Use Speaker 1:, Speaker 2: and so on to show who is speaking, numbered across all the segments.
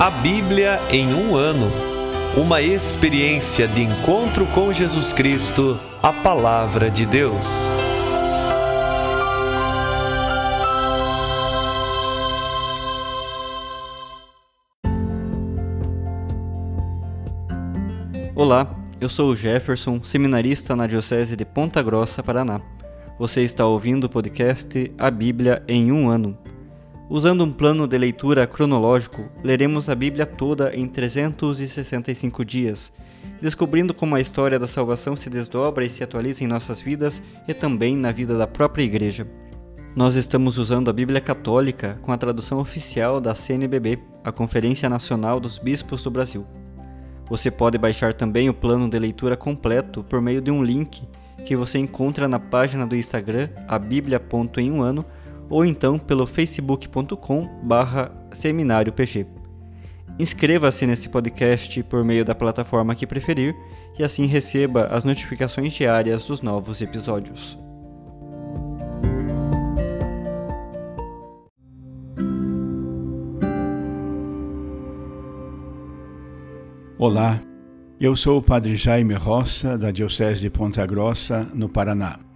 Speaker 1: A Bíblia em um ano. Uma experiência de encontro com Jesus Cristo, a Palavra de Deus.
Speaker 2: Olá, eu sou o Jefferson, seminarista na Diocese de Ponta Grossa, Paraná. Você está ouvindo o podcast A Bíblia em um ano. Usando um plano de leitura cronológico, leremos a Bíblia toda em 365 dias, descobrindo como a história da salvação se desdobra e se atualiza em nossas vidas e também na vida da própria Igreja. Nós estamos usando a Bíblia Católica com a tradução oficial da CNBB, a Conferência Nacional dos Bispos do Brasil. Você pode baixar também o plano de leitura completo por meio de um link que você encontra na página do Instagram, a ano, ou então pelo facebook.com barra seminário PG. Inscreva-se nesse podcast por meio da plataforma que preferir e assim receba as notificações diárias dos novos episódios.
Speaker 3: Olá, eu sou o Padre Jaime Roça, da Diocese de Ponta Grossa, no Paraná.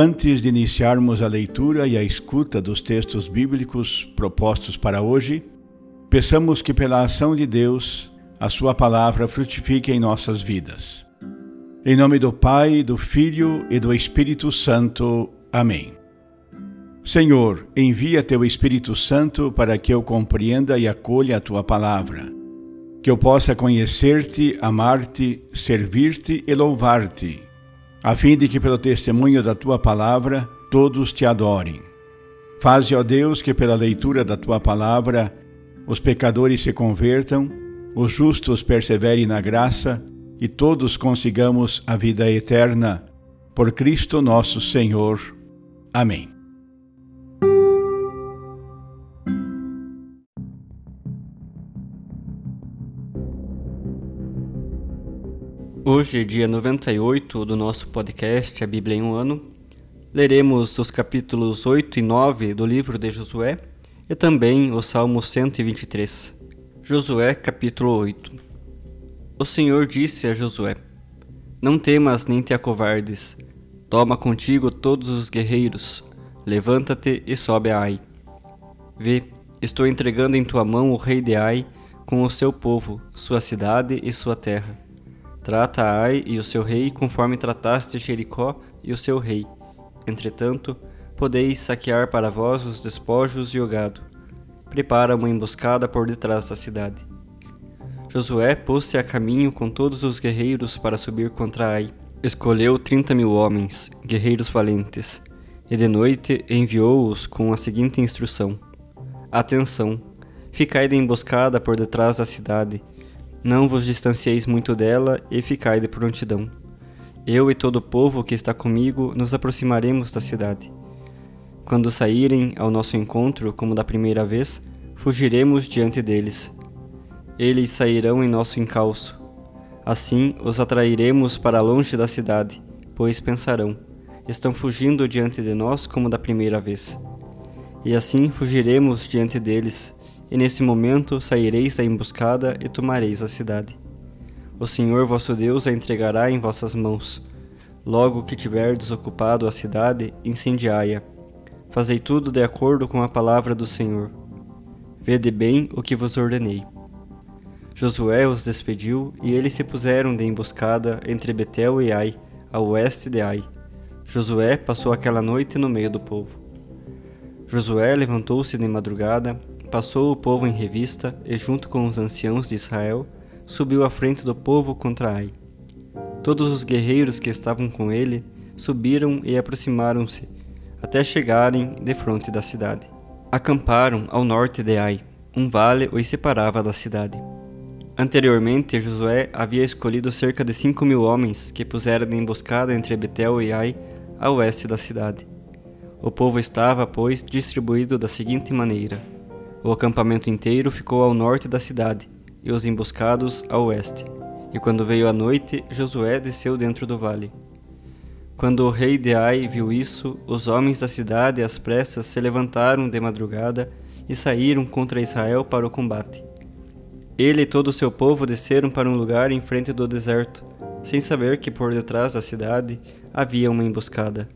Speaker 3: Antes de iniciarmos a leitura e a escuta dos textos bíblicos propostos para hoje, peçamos que, pela ação de Deus, a Sua palavra frutifique em nossas vidas. Em nome do Pai, do Filho e do Espírito Santo. Amém. Senhor, envia Teu Espírito Santo para que eu compreenda e acolha a Tua palavra, que eu possa conhecer-te, amar-te, servir-te e louvar-te a fim de que pelo testemunho da tua palavra todos te adorem. Faze, ó Deus, que pela leitura da tua palavra os pecadores se convertam, os justos perseverem na graça e todos consigamos a vida eterna. Por Cristo nosso Senhor. Amém.
Speaker 2: Hoje, dia 98 do nosso podcast A Bíblia em um Ano, leremos os capítulos 8 e 9 do livro de Josué e também o Salmo 123. Josué, capítulo 8 O Senhor disse a Josué: Não temas nem te acovardes, toma contigo todos os guerreiros, levanta-te e sobe a Ai. Vê, estou entregando em tua mão o rei de Ai com o seu povo, sua cidade e sua terra Trata Ai e o seu rei conforme trataste Jericó e o seu rei. Entretanto, podeis saquear para vós os despojos e o gado. Prepara uma emboscada por detrás da cidade. Josué pôs-se a caminho com todos os guerreiros para subir contra Ai. Escolheu trinta mil homens, guerreiros valentes, e de noite enviou-os com a seguinte instrução: Atenção! Ficai de emboscada por detrás da cidade não vos distancieis muito dela e ficai de prontidão. Eu e todo o povo que está comigo nos aproximaremos da cidade. Quando saírem ao nosso encontro, como da primeira vez, fugiremos diante deles. Eles sairão em nosso encalço. Assim os atrairemos para longe da cidade, pois pensarão: estão fugindo diante de nós como da primeira vez. E assim fugiremos diante deles e nesse momento saireis da emboscada e tomareis a cidade. O Senhor vosso Deus a entregará em vossas mãos. Logo que tiverdes ocupado a cidade, incendiai-a. Fazei tudo de acordo com a palavra do Senhor. Vede bem o que vos ordenei. Josué os despediu, e eles se puseram de emboscada entre Betel e Ai, a oeste de Ai. Josué passou aquela noite no meio do povo. Josué levantou-se de madrugada passou o povo em revista e, junto com os anciãos de Israel, subiu à frente do povo contra Ai. Todos os guerreiros que estavam com ele subiram e aproximaram-se, até chegarem de frente da cidade. Acamparam ao norte de Ai, um vale os separava da cidade. Anteriormente, Josué havia escolhido cerca de cinco mil homens que puseram de emboscada entre Betel e Ai, a oeste da cidade. O povo estava, pois, distribuído da seguinte maneira: o acampamento inteiro ficou ao norte da cidade, e os emboscados a oeste. E quando veio a noite, Josué desceu dentro do vale. Quando o rei de Ai viu isso, os homens da cidade às pressas se levantaram de madrugada e saíram contra Israel para o combate. Ele e todo o seu povo desceram para um lugar em frente do deserto, sem saber que por detrás da cidade havia uma emboscada.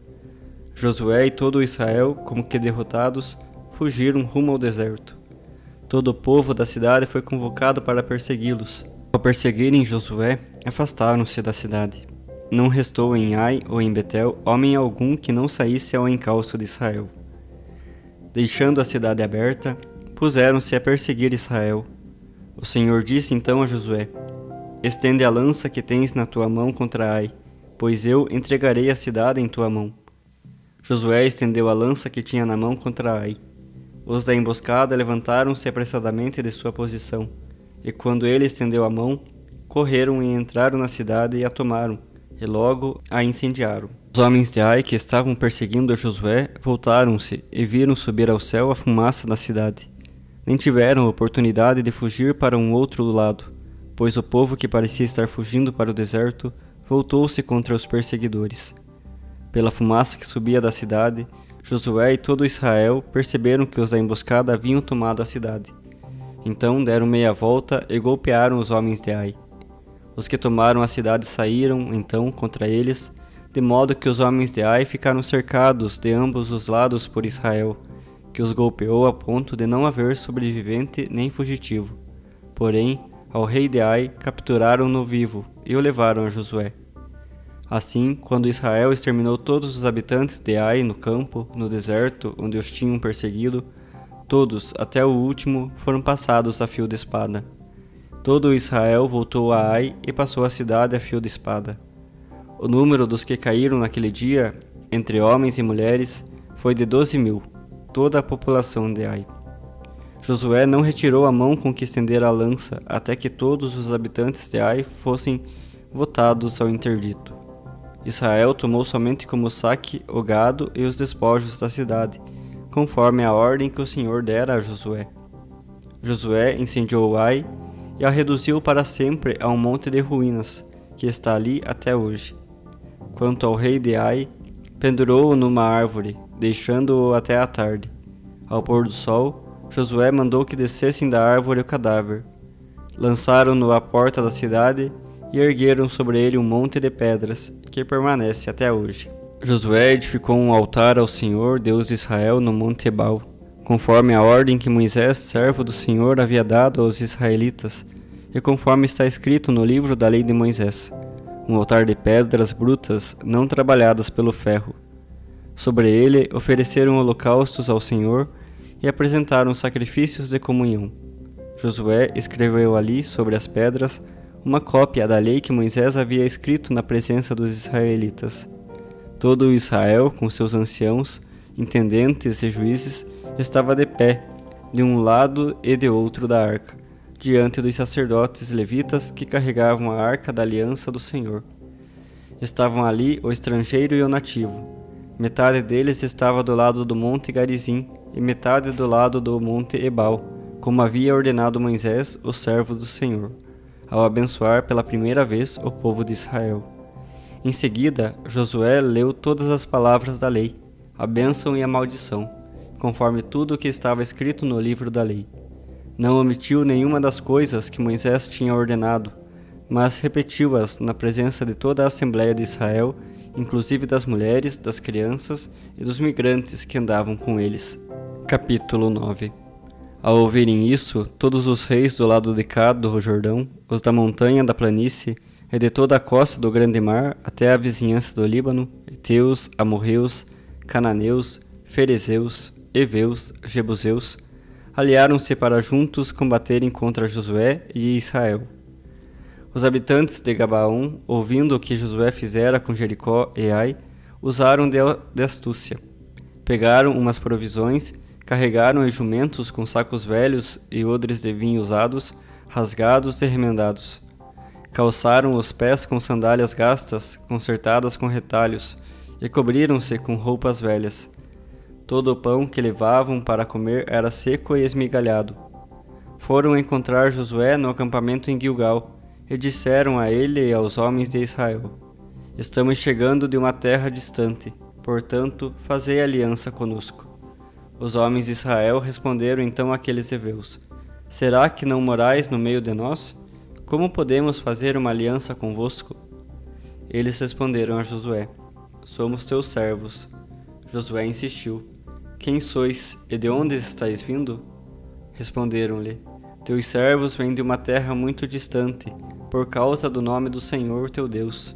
Speaker 2: Josué e todo Israel, como que derrotados, fugiram rumo ao deserto. Todo o povo da cidade foi convocado para persegui-los. Ao perseguirem Josué, afastaram-se da cidade. Não restou em Ai ou em Betel homem algum que não saísse ao encalço de Israel. Deixando a cidade aberta, puseram-se a perseguir Israel. O Senhor disse então a Josué: Estende a lança que tens na tua mão contra Ai, pois eu entregarei a cidade em tua mão. Josué estendeu a lança que tinha na mão contra Ai. Os da emboscada levantaram-se apressadamente de sua posição, e quando ele estendeu a mão, correram e entraram na cidade e a tomaram, e logo a incendiaram. Os homens de Ai que estavam perseguindo Josué voltaram-se e viram subir ao céu a fumaça da cidade. Nem tiveram oportunidade de fugir para um outro lado, pois o povo que parecia estar fugindo para o deserto voltou-se contra os perseguidores. Pela fumaça que subia da cidade, Josué e todo Israel perceberam que os da emboscada haviam tomado a cidade. Então deram meia volta e golpearam os homens de Ai. Os que tomaram a cidade saíram, então, contra eles, de modo que os homens de Ai ficaram cercados de ambos os lados por Israel, que os golpeou a ponto de não haver sobrevivente nem fugitivo. Porém, ao rei de Ai capturaram-no vivo e o levaram a Josué. Assim, quando Israel exterminou todos os habitantes de Ai no campo, no deserto, onde os tinham perseguido, todos, até o último, foram passados a fio de espada. Todo Israel voltou a Ai e passou a cidade a fio de espada. O número dos que caíram naquele dia, entre homens e mulheres, foi de doze mil, toda a população de Ai. Josué não retirou a mão com que estendera a lança até que todos os habitantes de Ai fossem votados ao interdito. Israel tomou somente como saque o gado e os despojos da cidade, conforme a ordem que o Senhor dera a Josué. Josué incendiou Ai e a reduziu para sempre a um monte de ruínas, que está ali até hoje. Quanto ao rei de Ai, pendurou-o numa árvore, deixando-o até a tarde. Ao pôr do sol, Josué mandou que descessem da árvore o cadáver. Lançaram-no à porta da cidade e ergueram sobre ele um monte de pedras, que permanece até hoje. Josué edificou um altar ao Senhor, Deus de Israel, no Monte Ebal, conforme a ordem que Moisés, servo do Senhor, havia dado aos israelitas, e conforme está escrito no livro da lei de Moisés, um altar de pedras brutas, não trabalhadas pelo ferro. Sobre ele ofereceram holocaustos ao Senhor e apresentaram sacrifícios de comunhão. Josué escreveu ali, sobre as pedras, uma cópia da lei que Moisés havia escrito na presença dos israelitas. Todo o Israel, com seus anciãos, intendentes e juízes, estava de pé, de um lado e de outro da arca, diante dos sacerdotes levitas que carregavam a arca da aliança do Senhor. Estavam ali o estrangeiro e o nativo. Metade deles estava do lado do monte Garizim e metade do lado do monte Ebal, como havia ordenado Moisés, o servo do Senhor ao abençoar pela primeira vez o povo de Israel. Em seguida, Josué leu todas as palavras da lei, a bênção e a maldição, conforme tudo o que estava escrito no livro da lei. Não omitiu nenhuma das coisas que Moisés tinha ordenado, mas repetiu-as na presença de toda a Assembleia de Israel, inclusive das mulheres, das crianças e dos migrantes que andavam com eles. Capítulo 9 ao ouvirem isso, todos os reis do lado de cá do Jordão, os da montanha da planície e de toda a costa do grande mar até a vizinhança do Líbano, Eteus, Amorreus, Cananeus, Ferezeus, Eveus, Jebuseus, aliaram-se para juntos combaterem contra Josué e Israel. Os habitantes de Gabaon, ouvindo o que Josué fizera com Jericó e Ai, usaram de astúcia. Pegaram umas provisões Carregaram os jumentos com sacos velhos e odres de vinho usados, rasgados e remendados. Calçaram os pés com sandálias gastas, consertadas com retalhos, e cobriram-se com roupas velhas. Todo o pão que levavam para comer era seco e esmigalhado. Foram encontrar Josué no acampamento em Gilgal, e disseram a ele e aos homens de Israel: Estamos chegando de uma terra distante, portanto, fazei aliança conosco. Os homens de Israel responderam então àqueles heveus: Será que não morais no meio de nós? Como podemos fazer uma aliança convosco? Eles responderam a Josué: Somos teus servos. Josué insistiu: Quem sois e de onde estáis vindo? Responderam-lhe: Teus servos vêm de uma terra muito distante, por causa do nome do Senhor teu Deus.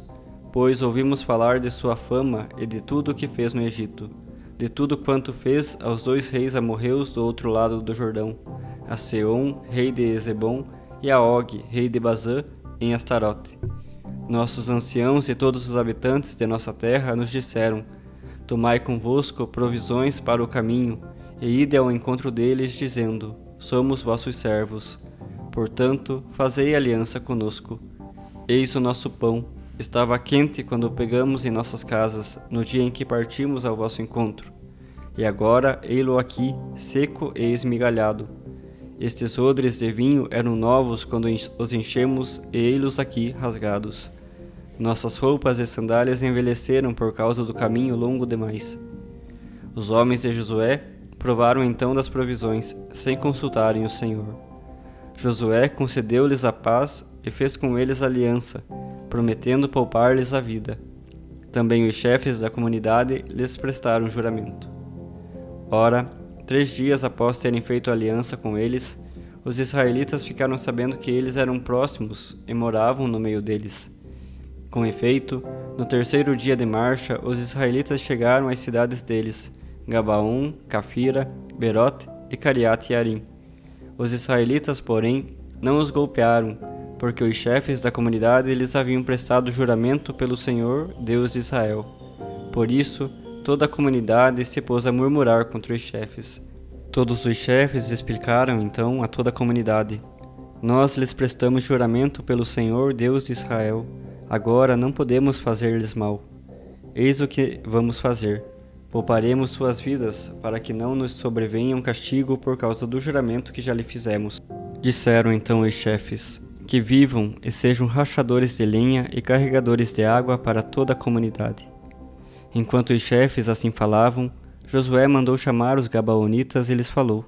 Speaker 2: Pois ouvimos falar de sua fama e de tudo o que fez no Egito, de tudo quanto fez aos dois reis amorreus do outro lado do Jordão, a Seom, rei de Ezebom, e a Og, rei de Bazã, em Astarote. Nossos anciãos e todos os habitantes de nossa terra nos disseram: Tomai convosco provisões para o caminho, e ide ao encontro deles, dizendo: Somos vossos servos. Portanto, fazei aliança conosco. Eis o nosso pão. Estava quente quando pegamos em nossas casas, no dia em que partimos ao vosso encontro. E agora, ei-lo aqui, seco e esmigalhado. Estes odres de vinho eram novos quando os enchemos, e ei-los aqui rasgados. Nossas roupas e sandálias envelheceram por causa do caminho longo demais. Os homens de Josué provaram então das provisões, sem consultarem o Senhor. Josué concedeu-lhes a paz e fez com eles aliança, prometendo poupar-lhes a vida. Também os chefes da comunidade lhes prestaram juramento. Ora, três dias após terem feito aliança com eles, os israelitas ficaram sabendo que eles eram próximos e moravam no meio deles. Com efeito, no terceiro dia de marcha, os israelitas chegaram às cidades deles, Gabaon, Cafira, Berote e Cariat Yarim. Os israelitas, porém, não os golpearam, porque os chefes da comunidade lhes haviam prestado juramento pelo Senhor, Deus de Israel. Por isso, toda a comunidade se pôs a murmurar contra os chefes. Todos os chefes explicaram então a toda a comunidade: Nós lhes prestamos juramento pelo Senhor, Deus de Israel Agora não podemos fazer-lhes mal. Eis o que vamos fazer. Pouparemos suas vidas, para que não nos sobrevenha um castigo por causa do juramento que já lhe fizemos. Disseram então os chefes: Que vivam e sejam rachadores de lenha e carregadores de água para toda a comunidade. Enquanto os chefes assim falavam, Josué mandou chamar os Gabaonitas e lhes falou: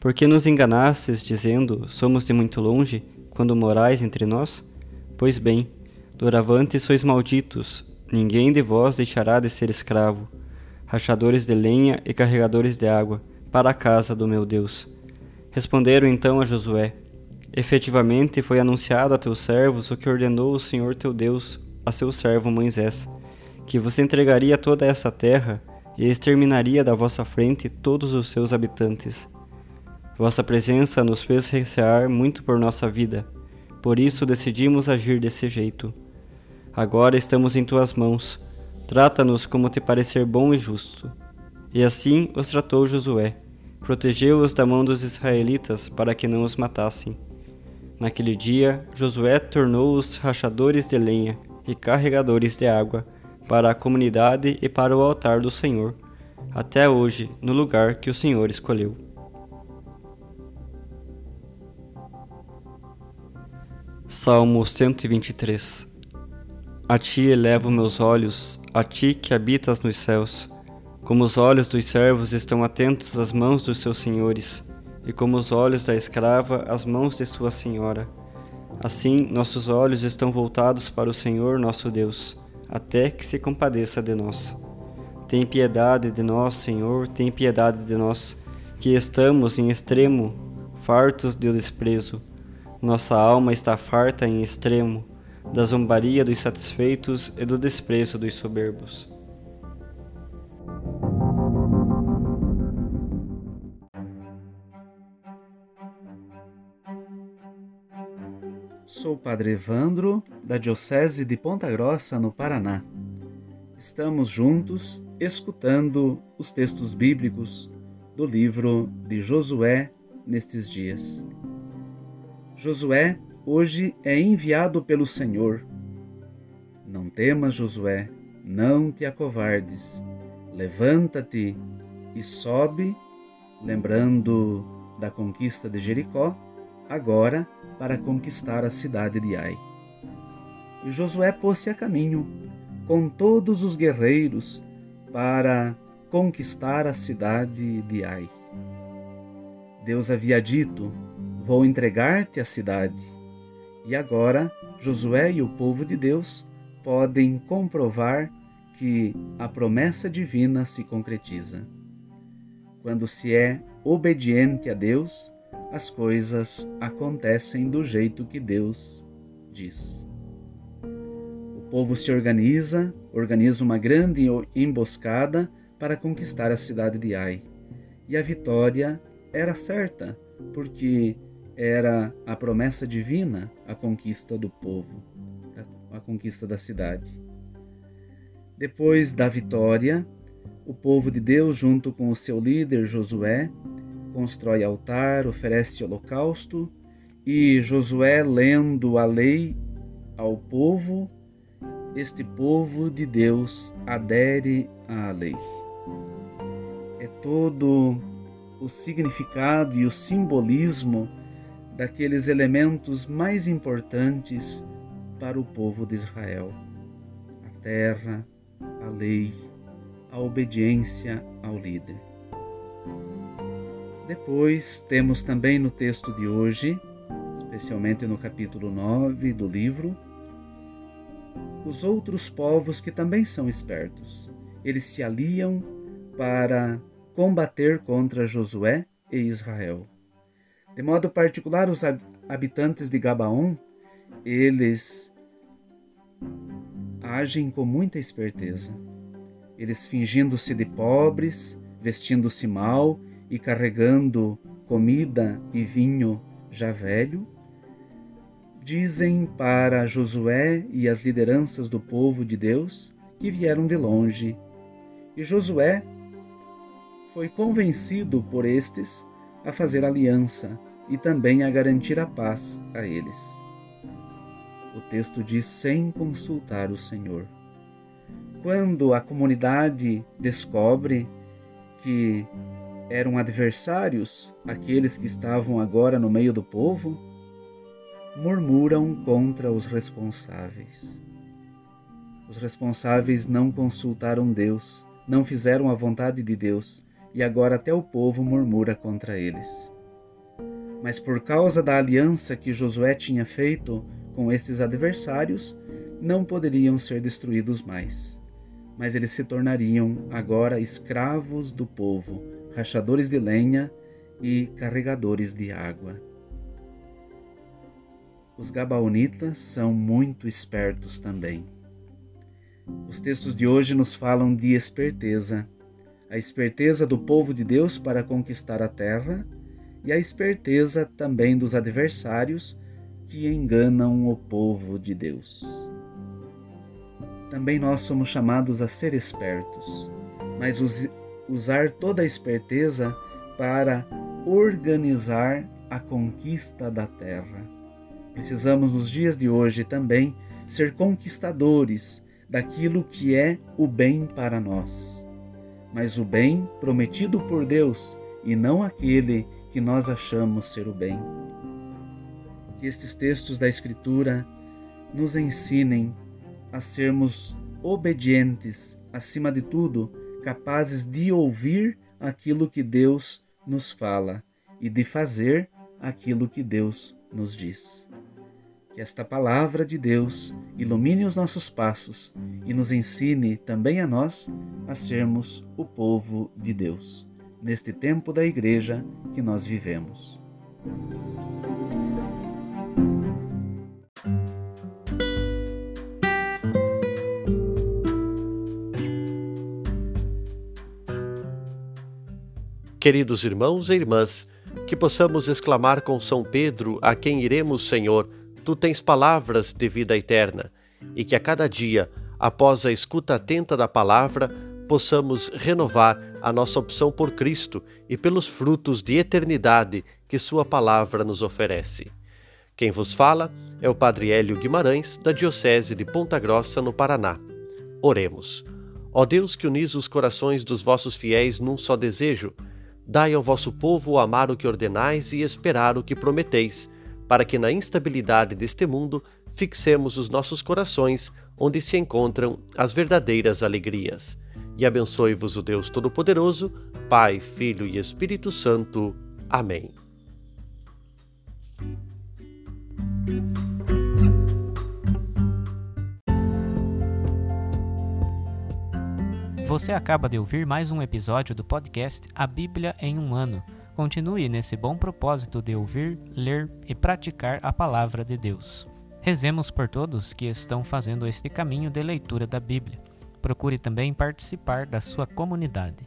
Speaker 2: Por que nos enganastes, dizendo: Somos de muito longe, quando morais entre nós? Pois bem, Doravante sois malditos, ninguém de vós deixará de ser escravo, rachadores de lenha e carregadores de água, para a casa do meu Deus. Responderam então a Josué: Efetivamente foi anunciado a teus servos o que ordenou o Senhor teu Deus a seu servo Moisés, que vos entregaria toda essa terra e exterminaria da vossa frente todos os seus habitantes. Vossa presença nos fez recear muito por nossa vida, por isso decidimos agir desse jeito. Agora estamos em tuas mãos. Trata-nos como te parecer bom e justo. E assim os tratou Josué. Protegeu-os da mão dos israelitas para que não os matassem. Naquele dia, Josué tornou-os rachadores de lenha e carregadores de água para a comunidade e para o altar do Senhor, até hoje, no lugar que o Senhor escolheu. Salmo 123 a ti elevo meus olhos, a ti que habitas nos céus. Como os olhos dos servos estão atentos às mãos dos seus senhores, e como os olhos da escrava às mãos de sua senhora. Assim, nossos olhos estão voltados para o Senhor nosso Deus, até que se compadeça de nós. Tem piedade de nós, Senhor, tem piedade de nós, que estamos em extremo, fartos de desprezo. Nossa alma está farta em extremo da zombaria dos satisfeitos e do desprezo dos soberbos.
Speaker 4: Sou o Padre Evandro, da Diocese de Ponta Grossa, no Paraná. Estamos juntos escutando os textos bíblicos do livro de Josué nestes dias. Josué hoje é enviado pelo Senhor. Não temas, Josué, não te acovardes. Levanta-te e sobe, lembrando da conquista de Jericó, agora para conquistar a cidade de Ai. E Josué pôs-se a caminho com todos os guerreiros para conquistar a cidade de Ai. Deus havia dito: Vou entregar-te a cidade. E agora Josué e o povo de Deus podem comprovar que a promessa divina se concretiza. Quando se é obediente a Deus, as coisas acontecem do jeito que Deus diz. O povo se organiza, organiza uma grande emboscada para conquistar a cidade de Ai. E a vitória era certa, porque era a promessa divina a conquista do povo, a conquista da cidade. Depois da vitória, o povo de Deus, junto com o seu líder Josué, constrói altar, oferece holocausto, e Josué, lendo a lei ao povo, este povo de Deus adere à lei. É todo o significado e o simbolismo daqueles elementos mais importantes para o povo de Israel: a terra, a lei, a obediência ao líder. Depois temos também no texto de hoje, especialmente no capítulo 9 do livro, os outros povos que também são espertos. Eles se aliam para combater contra Josué e Israel. De modo particular, os habitantes de Gabaon, eles agem com muita esperteza. Eles fingindo-se de pobres, vestindo-se mal e carregando comida e vinho já velho, dizem para Josué e as lideranças do povo de Deus que vieram de longe. E Josué foi convencido por estes a fazer aliança e também a garantir a paz a eles. O texto diz sem consultar o Senhor. Quando a comunidade descobre que eram adversários aqueles que estavam agora no meio do povo, murmuram contra os responsáveis. Os responsáveis não consultaram Deus, não fizeram a vontade de Deus, e agora até o povo murmura contra eles. Mas por causa da aliança que Josué tinha feito com esses adversários, não poderiam ser destruídos mais. Mas eles se tornariam agora escravos do povo, rachadores de lenha e carregadores de água. Os Gabaonitas são muito espertos também. Os textos de hoje nos falam de esperteza, a esperteza do povo de Deus para conquistar a terra e a esperteza também dos adversários que enganam o povo de Deus. Também nós somos chamados a ser espertos, mas usar toda a esperteza para organizar a conquista da terra. Precisamos nos dias de hoje também ser conquistadores daquilo que é o bem para nós, mas o bem prometido por Deus e não aquele que nós achamos ser o bem. Que estes textos da Escritura nos ensinem a sermos obedientes, acima de tudo, capazes de ouvir aquilo que Deus nos fala e de fazer aquilo que Deus nos diz. Que esta palavra de Deus ilumine os nossos passos e nos ensine também a nós a sermos o povo de Deus, neste tempo da igreja que nós vivemos.
Speaker 1: Queridos irmãos e irmãs, que possamos exclamar com São Pedro, a quem iremos, Senhor, tu tens palavras de vida eterna, e que a cada dia, após a escuta atenta da palavra, possamos renovar a nossa opção por Cristo e pelos frutos de eternidade que Sua palavra nos oferece. Quem vos fala é o Padre Hélio Guimarães, da Diocese de Ponta Grossa, no Paraná. Oremos. Ó Deus que unis os corações dos vossos fiéis num só desejo, Dai ao vosso povo amar o que ordenais e esperar o que prometeis, para que na instabilidade deste mundo fixemos os nossos corações onde se encontram as verdadeiras alegrias. E abençoe-vos o Deus Todo-Poderoso, Pai, Filho e Espírito Santo. Amém.
Speaker 5: Você acaba de ouvir mais um episódio do podcast A Bíblia em um Ano. Continue nesse bom propósito de ouvir, ler e praticar a palavra de Deus. Rezemos por todos que estão fazendo este caminho de leitura da Bíblia. Procure também participar da sua comunidade.